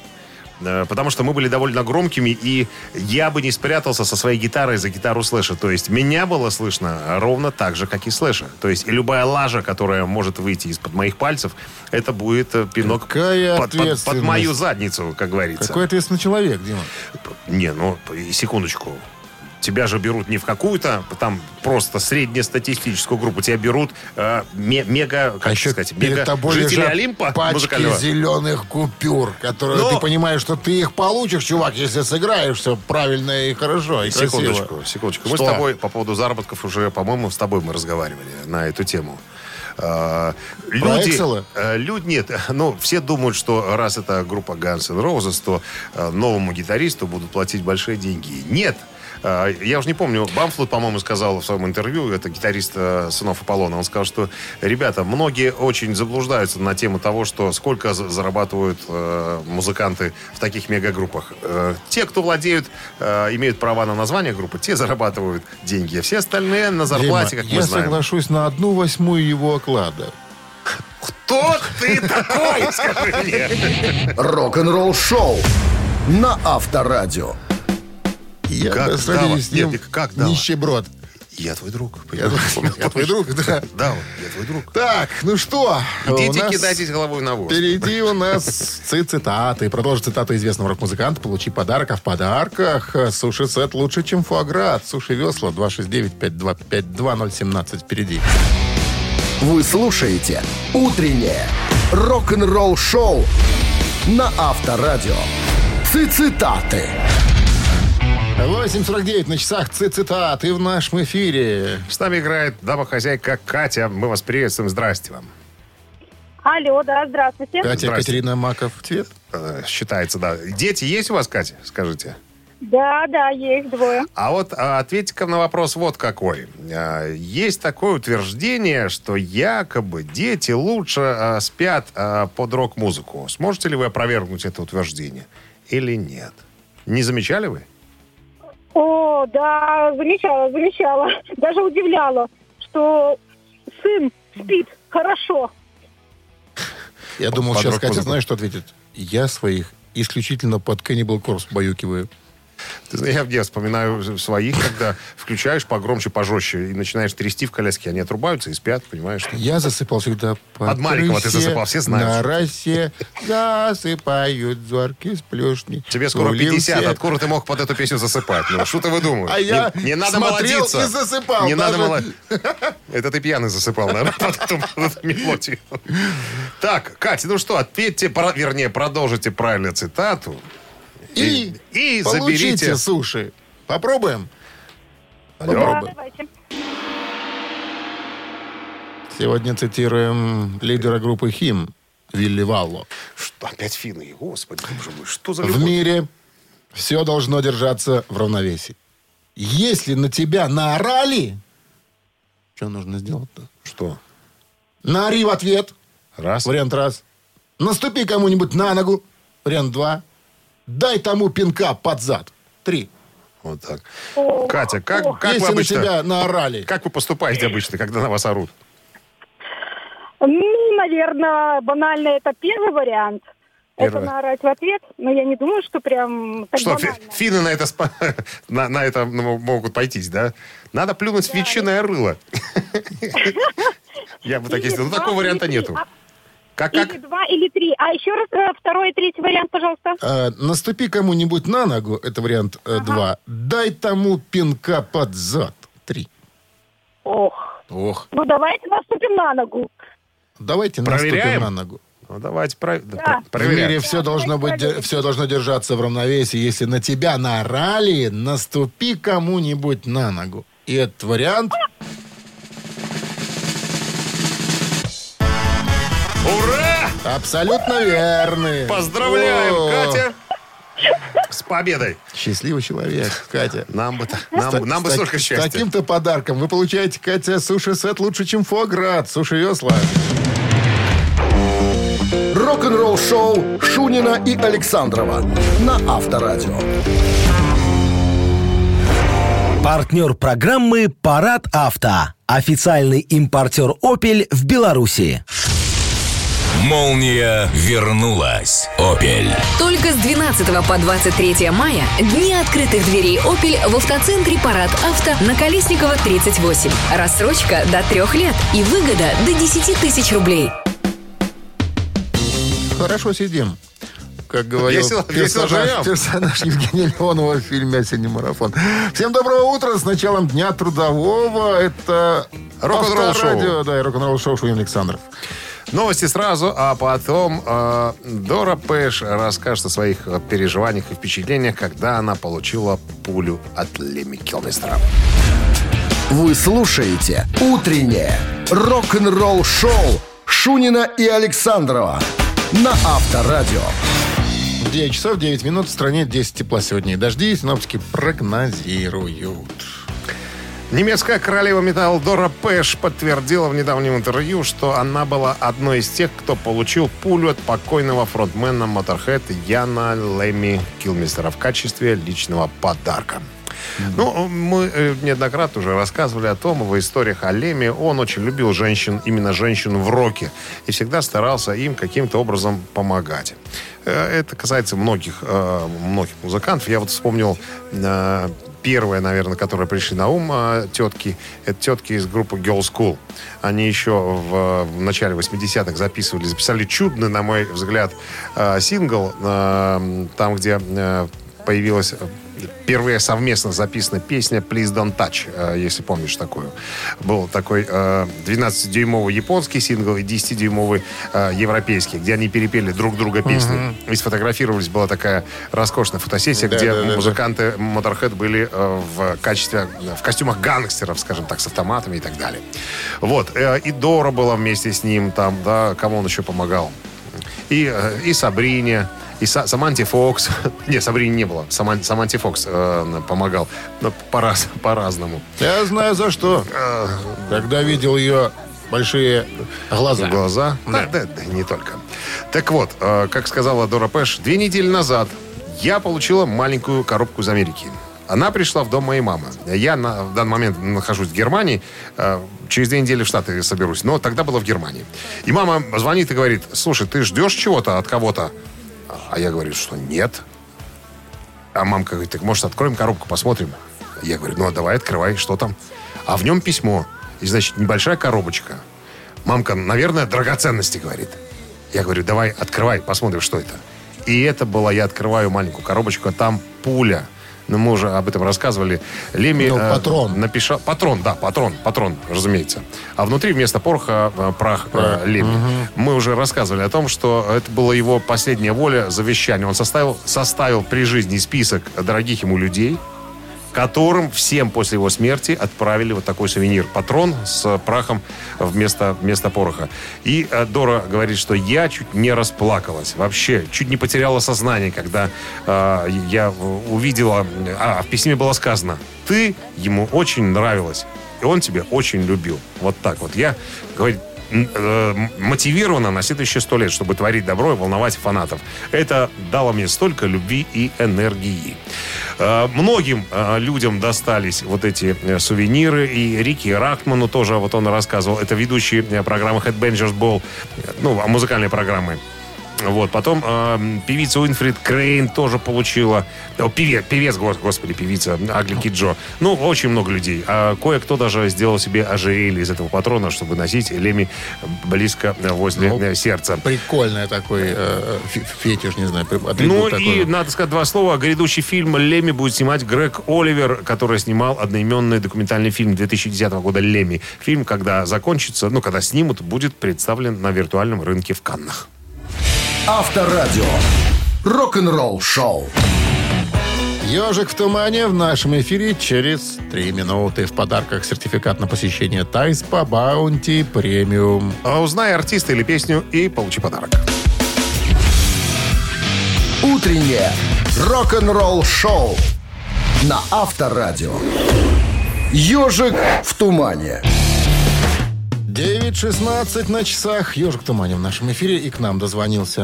Э, Потому что мы были довольно громкими, и я бы не спрятался со своей гитарой за гитару Слэша. То есть меня было слышно ровно так же, как и Слэша. То есть любая лажа, которая может выйти из-под моих пальцев, это будет э, пинок Какая под, под- под мою задницу, как говорится. Какой ответственный человек, Дима. Не, ну, секундочку. Тебя же берут не в какую-то там просто среднестатистическую группу, тебя берут э, ме- мега, как А еще сказать, перед мега тобой жители Олимпа пачки музыкального. зеленых купюр, которые Но- ты понимаешь, что ты их получишь, чувак, если сыграешь все правильно и хорошо, и Секундочку, красиво. секундочку. Мы Что? с тобой по поводу заработков уже, по-моему, с тобой мы разговаривали на эту тему. А, люди, Экселы? э, люди, нет, ну, все думают, что раз это группа Guns N' Roses, то э, новому гитаристу будут платить большие деньги. Нет. А, Я уже не помню, Бамфлут, по-моему, сказал в своем интервью, это гитарист э, «Сынов Аполлона», он сказал, что, ребята, многие очень заблуждаются на тему того, что сколько за- зарабатывают э, музыканты в таких мегагруппах. Э, те, кто владеют, имеют права на название группы, те зарабатывают деньги, а все остальные на зарплате, Дима, как мы я знаем. соглашусь на одну восьмую его оклада. Кто ты такой, скажи мне? Рок-н-ролл шоу на Авторадио. Я Как сравнил дава? с ним Нет, как дава? нищеброд. Я твой друг. Я, я твой друг, да. Да, я твой друг. Так, ну что? у Идите нас кидайтесь головой на воз. Впереди у нас ци- цитаты. Продолжи цитату известного рок-музыканта. Получи подарок. А в подарках э, суши-сет лучше, чем фуагра. Суши-весла 269-525-2017 впереди. Вы слушаете «Утреннее рок-н-ролл-шоу» на Авторадио. Цитаты. 8.49 на часах ци- цитаты в нашем эфире. С нами играет дама-хозяйка Катя. Мы вас приветствуем. Здрасте вам. Алло, да, здравствуйте. Катя Здрасте. Катерина Маков. Цвет. Э, Считается, да. Дети есть у вас, Катя? Скажите. Да, да, есть двое. А вот а, ответьте-ка на вопрос вот какой. А, Есть такое утверждение, что якобы дети лучше а, спят а, под рок-музыку. Сможете ли вы опровергнуть это утверждение или нет? Не замечали вы? О, да, замечала, замечала. Даже удивляла, что сын спит хорошо. Я думал, сейчас Катя знаешь, что ответит? Я своих исключительно под Cannibal Corpse баюкиваю. Я, я вспоминаю своих, когда включаешь погромче, пожестче и начинаешь трясти в коляске, они отрубаются и спят, понимаешь? что- Я засыпал всегда по Под маленького ты засыпал, все знают. На росе засыпают зорки сплюшни. Тебе скоро Улился. 50, откуда ты мог под эту песню засыпать? Ну, что ты выдумываешь? А я не, не надо молодиться. и засыпал Не надо даже. моло- Это ты пьяный засыпал, наверное, под эту, под эту мелодию. Так, Катя, ну что, ответьте, вернее, продолжите правильно цитату. И, и получите заберите... суши. Попробуем? Да, Попробуем. давайте. Сегодня цитируем лидера группы «Хим» Вилли Валло. Что, опять финны? Господи, боже мой, что за В любовь? мире все должно держаться в равновесии. Если на тебя наорали, что нужно сделать-то? Что? Наори в ответ. Раз. Вариант раз. Наступи кому-нибудь на ногу. Вариант два. Дай тому пинка под зад. Три. Вот так. О, Катя, как, как вы Если на обычно... тебя наорали. Как вы поступаете обычно, когда на вас орут? Ну, наверное, банально это первый вариант. Первый. Это наорать в ответ, но я не думаю, что прям так Что, банально. финны на это, спа- на, на это ну, могут пойтись, да? Надо плюнуть в ветчиное рыло. Я бы так если... Ну, два, такого варианта нету. А, Как, как? Или два, или три. А еще раз э, второй и третий вариант, пожалуйста. А, наступи кому-нибудь на ногу. Это вариант э, два. Дай тому пинка под зад. Три. Ох. Ох. Ну, давайте наступим на ногу. Давайте Проверяем? наступим на ногу. Ну, давайте про- да, Да. В проверяем. мире все должно быть, проверим. все должно держаться в равновесии. Если на тебя наорали, наступи кому-нибудь на ногу. И этот вариант абсолютно верный. Поздравляем, О, Катя! С победой! Счастливый человек, Катя. Нам бы, С- нам, нам бы столько так- С счастья. таким-то подарком вы получаете, Катя, суши-сет лучше, чем фуаград. Суши-весла. Рок-н-ролл шоу Шунина и Александрова на Авторадио. Партнер программы «Парад авто». Официальный импортер «Опель» в Беларуси. Молния вернулась. Опель. Только с 12 по 23 мая дни открытых дверей Opel в автоцентре Парад Авто на Колесникова 38. Рассрочка до трех лет и выгода до 10 тысяч рублей. Хорошо сидим. как говорил Весело- весело персонаж, живем. персонаж Евгения Леонова в фильме «Осенний марафон». Всем доброго утра с началом Дня Трудового. Это Рок-н-ролл шоу. Авторадио, Да, и рок-н-ролл шоу Александров. Новости сразу, а потом э, Дора Пэш расскажет о своих э, переживаниях и впечатлениях, когда она получила пулю от Леми Килмистера. Вы слушаете «Утреннее рок-н-ролл-шоу» Шунина и Александрова на Авторадио. 9 часов 9 минут. В стране 10 тепла сегодня и дожди. Синоптики прогнозируют. Немецкая королева металл Дора Пэш подтвердила в недавнем интервью, что она была одной из тех, кто получил пулю от покойного фронтмена Motorhead Яна Леми Килмистера в качестве личного подарка. Ну, мы э, неоднократно уже рассказывали о том, в историях о Леме. Он очень любил женщин, именно женщин в роке. И всегда старался им каким-то образом помогать. Э, Это касается многих, э, многих музыкантов. Я вот вспомнил э, первые, наверное, которые пришли на ум э, тетки. Это тетки из группы Girl School. Они еще в, в начале 80-х записывали, записали чудный, на мой взгляд, э, сингл, э, там, где э, появилась э, впервые совместно записана песня «Please Don't Touch», э, если помнишь такую. Был такой э, 12-дюймовый японский сингл и 10-дюймовый э, европейский, где они перепели друг друга песни. И сфотографировались. Была такая роскошная фотосессия, Да, где да, да, музыканты Motorhead были э, в качестве, в костюмах гангстеров, скажем так, с автоматами и так далее. Вот. Э, И Дора была вместе с ним там, да, кому он еще помогал. И, э, и Сабрине, и Са- Саманти Фокс. Не, Сабрине не было. Саман- Саманти Фокс э, помогал. Но по-раз- по-разному. Я знаю за что. Когда видел ее большие глаза. Глаза. Да, да, да, не только. Так вот, э, как сказала Дора Пэш, две недели назад я получила маленькую коробку из Америки. Она пришла в дом моей мамы. Я на, в данный момент нахожусь в Германии. э, через две недели в Штаты соберусь. Но тогда была в Германии. И мама звонит и говорит, слушай, ты ждешь чего-то от кого-то? А я говорю, что нет. А мамка говорит, так может откроем коробку, посмотрим? Я говорю, ну а давай открывай, что там? А в нем письмо. И, значит, небольшая коробочка. Мамка, наверное, драгоценности, говорит. Я говорю, давай, открывай, посмотрим, что это. И это было, я открываю маленькую коробочку, а там пуля. Ну, мы уже об этом рассказывали. Леми Ну, э, патрон. напиша- Патрон, да, патрон, патрон, разумеется. А внутри вместо пороха э, прах э, Леми. Мы уже рассказывали о том, что это была его последняя воля, завещание. Он составил, составил при жизни список дорогих ему людей, которым всем после его смерти отправили вот такой сувенир. Патрон с прахом вместо, вместо пороха. И э, Дора говорит, что я чуть не расплакалась. Вообще, чуть не потеряла сознание, когда э, я увидела... А, в письме было сказано, ты ему очень нравилась, и он тебя очень любил. Вот так вот. Я, говорит, мотивирована на следующие сто лет, чтобы творить добро и волновать фанатов. Это дало мне столько любви и энергии. Э, Многим э, людям достались вот эти э, сувениры. И Рики Рахману тоже, вот он рассказывал, это ведущий э, программы Headbangers Ball, э, ну, музыкальной программы. Вот, потом э, певица Уинфрид Крейн тоже получила. О, певец, певец, гос- господи, певица Агли Киджо. Ну, очень много людей. А кое-кто даже сделал себе ожерелье из этого патрона, чтобы носить Леми близко э, возле Ну, э, сердца. Прикольный такой э, фе- фетиш, не знаю, Ну такой. и, надо сказать два слова. Грядущий фильм «Лемми» будет снимать Грег Оливер, который снимал одноименный документальный фильм 2010 года «Лемми». Фильм, когда закончится, ну, когда снимут, будет представлен на виртуальном рынке в Каннах. Авторадио. Рок-н-ролл шоу. Ежик в тумане в нашем эфире через три минуты. В подарках сертификат на посещение тай-спа Баунти Премиум. А узнай артиста или песню и получи подарок. Утреннее рок-н-ролл шоу на Авторадио. Ежик в тумане. 9.16 на часах. Ежик в тумане в нашем эфире. И к нам дозвонился.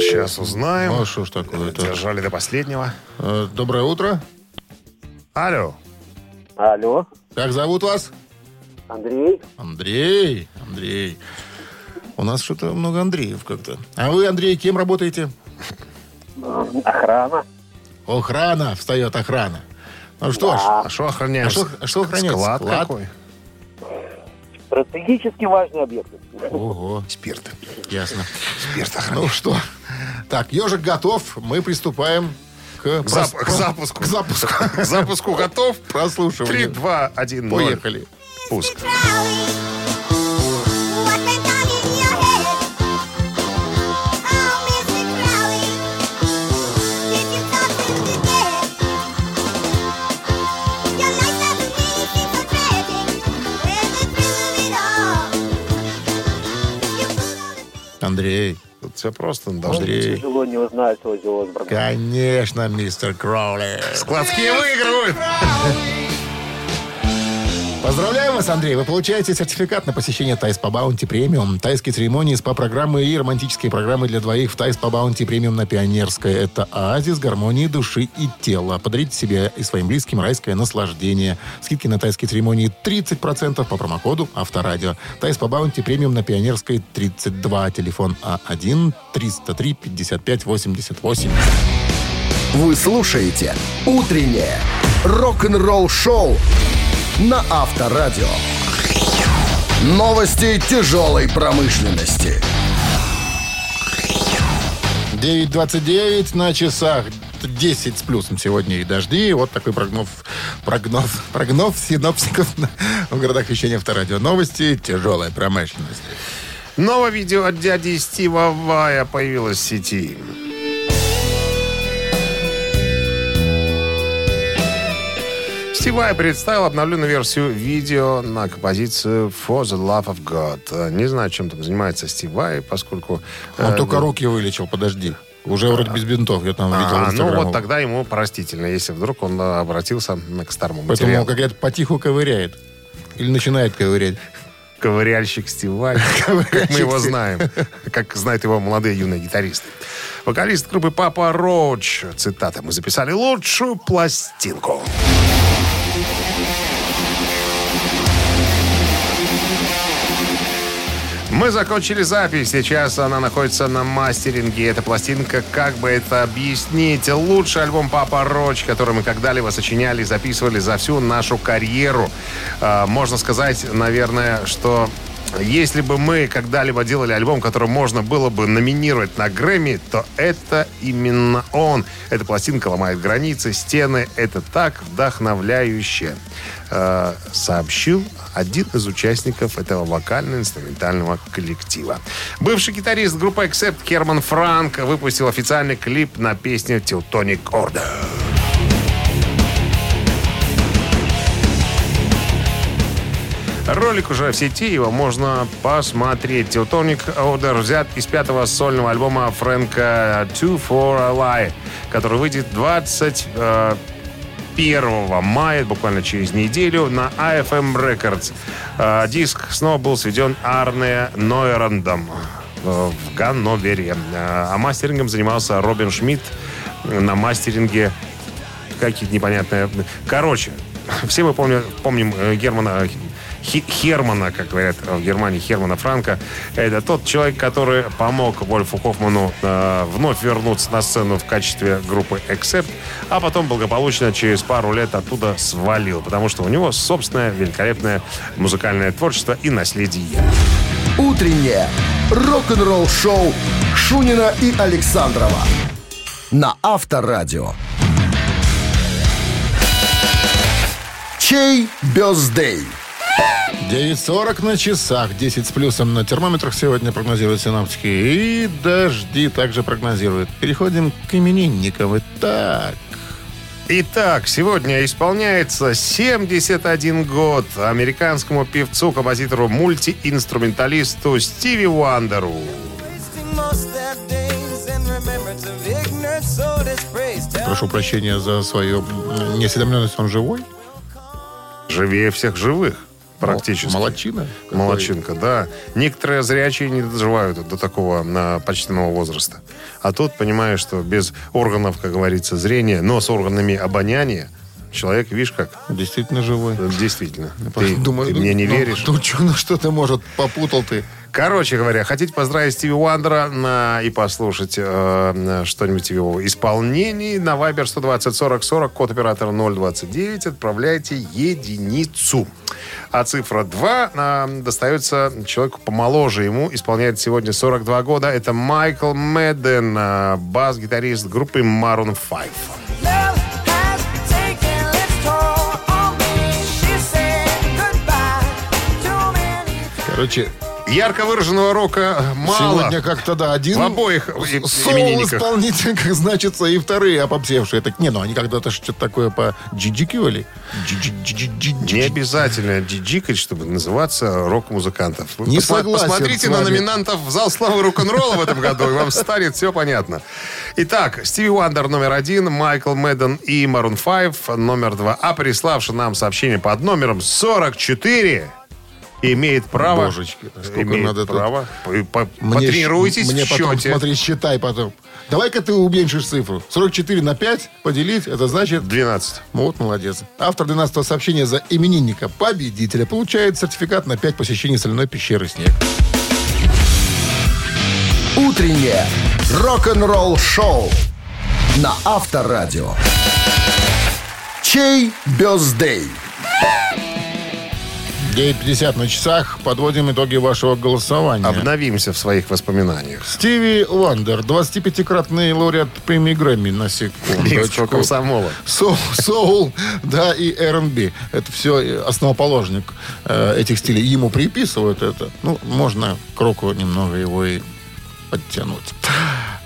Сейчас узнаем. Ну, что ж такое-то? Держали до последнего. Э, Доброе утро. Алло. Алло, Как зовут вас? Андрей. Андрей. Андрей. У нас что-то много Андреев как-то. А вы, Андрей, кем работаете? Охрана. Охрана. Встает охрана. Ну что ж. А что охраняешь? А что- а что охранять? Склад, Склад? какой? Стратегически важные объекты. Ого. Спирт. Ясно. Спирт охраняешь. Ну что, Так, ежик готов. Мы приступаем к, Зап- прос- к запуску. К запуску. К запуску готов? Прослушивание. 3, 2, 1, 0. Поехали. Пуск. Андрей. Все просто быть. Андрей. Тяжело не узнать Оззи Осборна. Конечно, Mr. Crowley. Складские выигрывают. Поздравляем вас, Андрей. Вы получаете сертификат на посещение тай-спа Баунти Премиум. Тайские церемонии, СПА-программы и романтические программы для двоих в тай-спа Баунти Премиум на Пионерской. Это оазис гармонии души и тела. Подарите себе и своим близким райское наслаждение. Скидки на тайские церемонии 30% по промокоду Авторадио. тай-спа Баунти Премиум на Пионерской 32. Телефон А А1-303-55-88. Вы слушаете «Утреннее рок-н-ролл-шоу» на Авторадио. Новости тяжелой промышленности. 9.29 на часах. 10 с плюсом сегодня и дожди. Вот такой прогноз, прогноз, прогноз синопсиков на- в городах вещания Авторадио. Новости тяжелая промышленность. Новое видео от дяди Стива Вая появилось в сети. Стив Vai представил обновленную версию видео на композицию For the Love of God. Э, Не знаю, чем там занимается Стив Vai, поскольку... Он э, только руки вылечил, подожди. Уже вроде без бинтов, я там видел а, ну вот тогда ему простительно, если вдруг он э, обратился к старому Поэтому, материалу. как говорят, потиху ковыряет. Или начинает ковырять. ковыряльщик Стив Vai, как мы его знаем, как знают его молодые юные гитаристы. Вокалист группы Папа Роуч, цитата, мы записали лучшую пластинку. Мы закончили запись. Сейчас она находится на мастеринге. Эта пластинка, как бы это объяснить, лучший альбом Папа Роч, который мы когда-либо сочиняли и записывали за всю нашу карьеру. А, Можно сказать, наверное, что если бы мы когда-либо делали альбом, который можно было бы номинировать на Грэмми, то это именно он. Эта пластинка ломает границы, стены. Это так вдохновляюще. Э, сообщил один из участников этого вокально-инструментального коллектива. Бывший гитарист группы Accept Керман Франк выпустил официальный клип на песню «Teutonic Order». Ролик уже в сети, его можно посмотреть. Teutonic Order взят из пятого сольного альбома Фрэнка «Two for a Lie», который выйдет 21 мая, буквально через неделю, на AFM Records. Э, Диск снова был сведен Арне Нойрандом э, в Ганновере. Э, А мастерингом занимался Робин Шмидт на мастеринге какие-то непонятные... Короче, все мы помним, помним э, Германа Хермана, как говорят в Германии, Хермана Франка. Это тот человек, который помог Вольфу Хоффману э, вновь вернуться на сцену в качестве группы Accept, а потом благополучно через пару лет оттуда свалил, потому что у него собственное великолепное музыкальное творчество и наследие. Утреннее рок-н-ролл-шоу Шунина и Александрова на Авторадио. Чей бездей? 9.40 на часах, 10 с плюсом на термометрах сегодня прогнозируют синоптики. И дожди также прогнозируют. Переходим к именинникам. Итак, Итак, сегодня исполняется 71 год американскому певцу, композитору, мультиинструменталисту Стиви Уандеру. прошу прощения за свою неосведомленность, он живой? Живее всех живых, практически. Молодчина. Какой. Молодчинка, да. Некоторые зрячие не доживают до такого на почтенного возраста. А тут понимаешь, что без органов, как говорится, зрения, но с органами обоняния, Человек, видишь, как? Действительно живой. Действительно. Ты, Думаю, ты ну, мне не ну, веришь? Ну, что, ну, что ты, может, попутал ты? Короче говоря, хотите поздравить Стиви Уандера на, и послушать э, что-нибудь в его исполнении на Viber 120 40 40, код оператора 029, отправляйте единицу. А цифра 2 э, достается человеку помоложе. Ему исполняет сегодня 42 года. Это Майкл Мэдден, э, бас-гитарист группы Maroon 5. Короче, Ярко выраженного рока мало. сегодня как-то, да, один В обоих именинниках. исполнитель, как значится, и вторые опопсевшие. Так, не, ну они когда-то что-то такое по джиджикивали. Не обязательно джиджикать, чтобы называться рок-музыкантов. Не согласен Посмотрите на номинантов в зал славы рок-н-ролла в этом году, и вам станет все понятно. Итак, Стиви Уандер номер один, Майкл Мэдден и Maroon 5 номер два. А приславший нам сообщение под номером 44 имеет право... Божечки, сколько имеет надо право. По- по- Мне Потренируйтесь Мне в потом, счете. смотри, считай потом. Давай-ка ты уменьшишь цифру. 44 на 5 поделить, это значит... 12. Вот, молодец. Автор 12 сообщения за именинника победителя получает сертификат на 5 посещений соляной пещеры «Снег». Утреннее рок-н-ролл-шоу на Авторадио. Чей birthday? 9.50 на часах. Подводим итоги вашего голосования. Обновимся в своих воспоминаниях. Стиви Вандер, 25-кратный лауреат премии Грэмми, на секундочку. комсомола. Соул, соул, да, и R&B. Это все основоположник э, этих стилей. Ему приписывают это. Ну, можно к року немного его и подтянуть.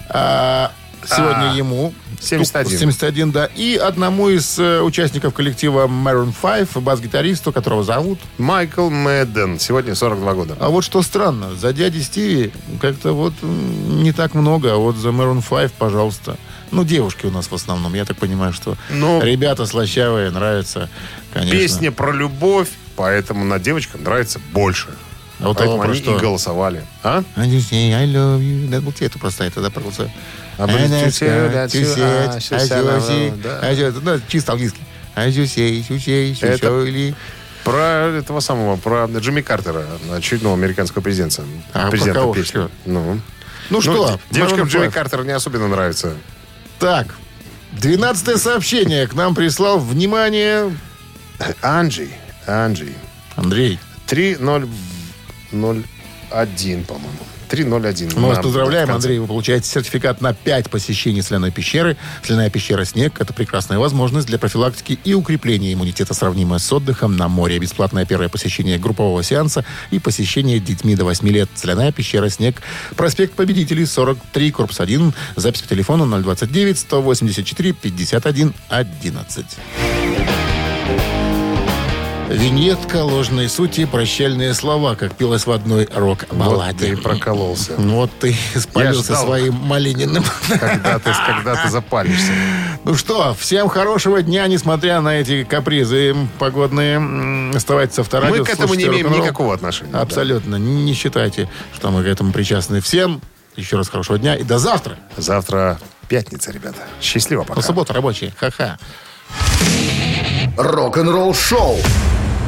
А, сегодня А, ему 71. 71, да. И одному из э, участников коллектива Maroon 5, бас-гитаристу, которого зовут. Майкл Мэдден. Сегодня 42 года. А вот что странно, за дяди Стиви как-то вот не так много, а вот за Maroon 5, пожалуйста. Ну, девушки у нас в основном. Я так понимаю, что Ну, ребята слащавые, нравятся, конечно. Песня про любовь, поэтому на девочкам нравится больше. А вот про они что? и голосовали. А? I just say I love you. Было тебе это. А тю-сю, got да, а, да, да. Ну, чисто английский. I just say, you say, you Это- show или- Про этого самого, про Джимми Картера, очередного американского президента. А, про президента кого песни. Ну. Ну что, девушкам Maroon Джимми 5. Картер не особенно нравится. Так, 12 сообщение к нам прислал. Внимание, Анджей. Анджей. Андрей. 3001, по-моему. 301. Мы вас поздравляем. Андрей. Вы получаете сертификат на 5 посещений соляной пещеры. Соляная пещера «Снег» — это прекрасная возможность для профилактики и укрепления иммунитета, сравнимая с отдыхом на море. Бесплатное первое посещение группового сеанса и посещение детьми до 8 лет. Соляная пещера «Снег». Проспект Победителей, 43, корпус 1. Запись по телефону 029-184-51-11. Виньетка ложной сути, прощальные слова, как пелось в одной Вот рок-балладе. ты и прокололся. Ну вот ты спалился ждал. своим малининым. Когда ты, когда ты запалишься. Ну что, всем хорошего дня, несмотря на эти капризы погодные. Оставайтесь с авторадио. Мы к этому не имеем рок-н-ролл. никакого отношения. Абсолютно. Не считайте, что мы к этому причастны. Всем еще раз хорошего дня и до завтра. Да. Завтра пятница, ребята. Счастливо пока. Ну, суббота рабочая. Ха-ха. Рок-н-ролл-шоу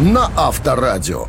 на Авторадио.